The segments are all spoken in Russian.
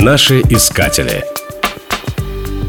Наши искатели.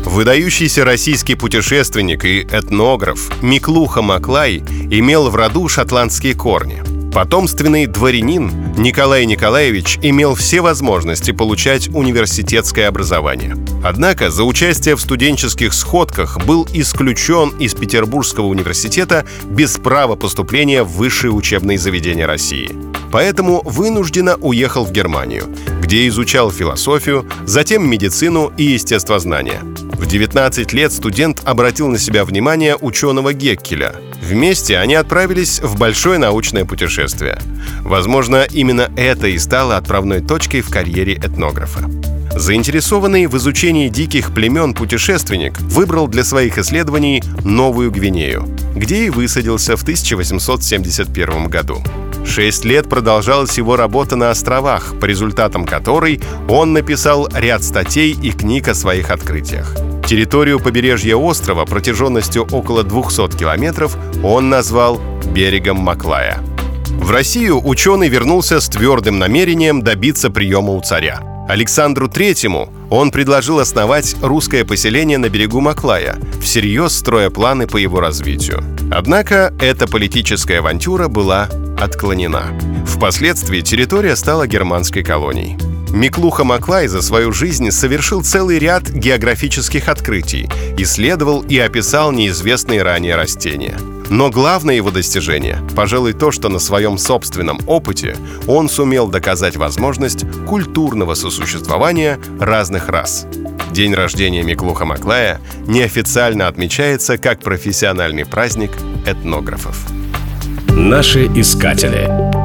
Выдающийся российский путешественник и этнограф Миклуха Маклай имел в роду шотландские корни. Потомственный дворянин Николай Николаевич имел все возможности получать университетское образование. Однако за участие в студенческих сходках был исключен из Петербургского университета без права поступления в высшие учебные заведения России. Поэтому вынужденно уехал в Германию, где изучал философию, затем медицину и естествознание. В 19 лет студент обратил на себя внимание ученого Геккеля. Вместе они отправились в большое научное путешествие. Возможно, именно это и стало отправной точкой в карьере этнографа. Заинтересованный в изучении диких племен путешественник выбрал для своих исследований Новую Гвинею, где и высадился в 1871 году. Шесть лет продолжалась его работа на островах, по результатам которой он написал ряд статей и книг о своих открытиях. Территорию побережья острова протяженностью около 200 километров он назвал «берегом Маклая». В Россию ученый вернулся с твердым намерением добиться приема у царя. Александру Третьему он предложил основать русское поселение на берегу Маклая, всерьез строя планы по его развитию. Однако эта политическая авантюра была отклонена. Впоследствии территория стала германской колонией. Миклуха Маклай за свою жизнь совершил целый ряд географических открытий, исследовал и описал неизвестные ранее растения. Но главное его достижение, пожалуй, то, что на своем собственном опыте он сумел доказать возможность культурного сосуществования разных рас. День рождения Миклуха Маклая неофициально отмечается как профессиональный праздник этнографов. Наши искатели.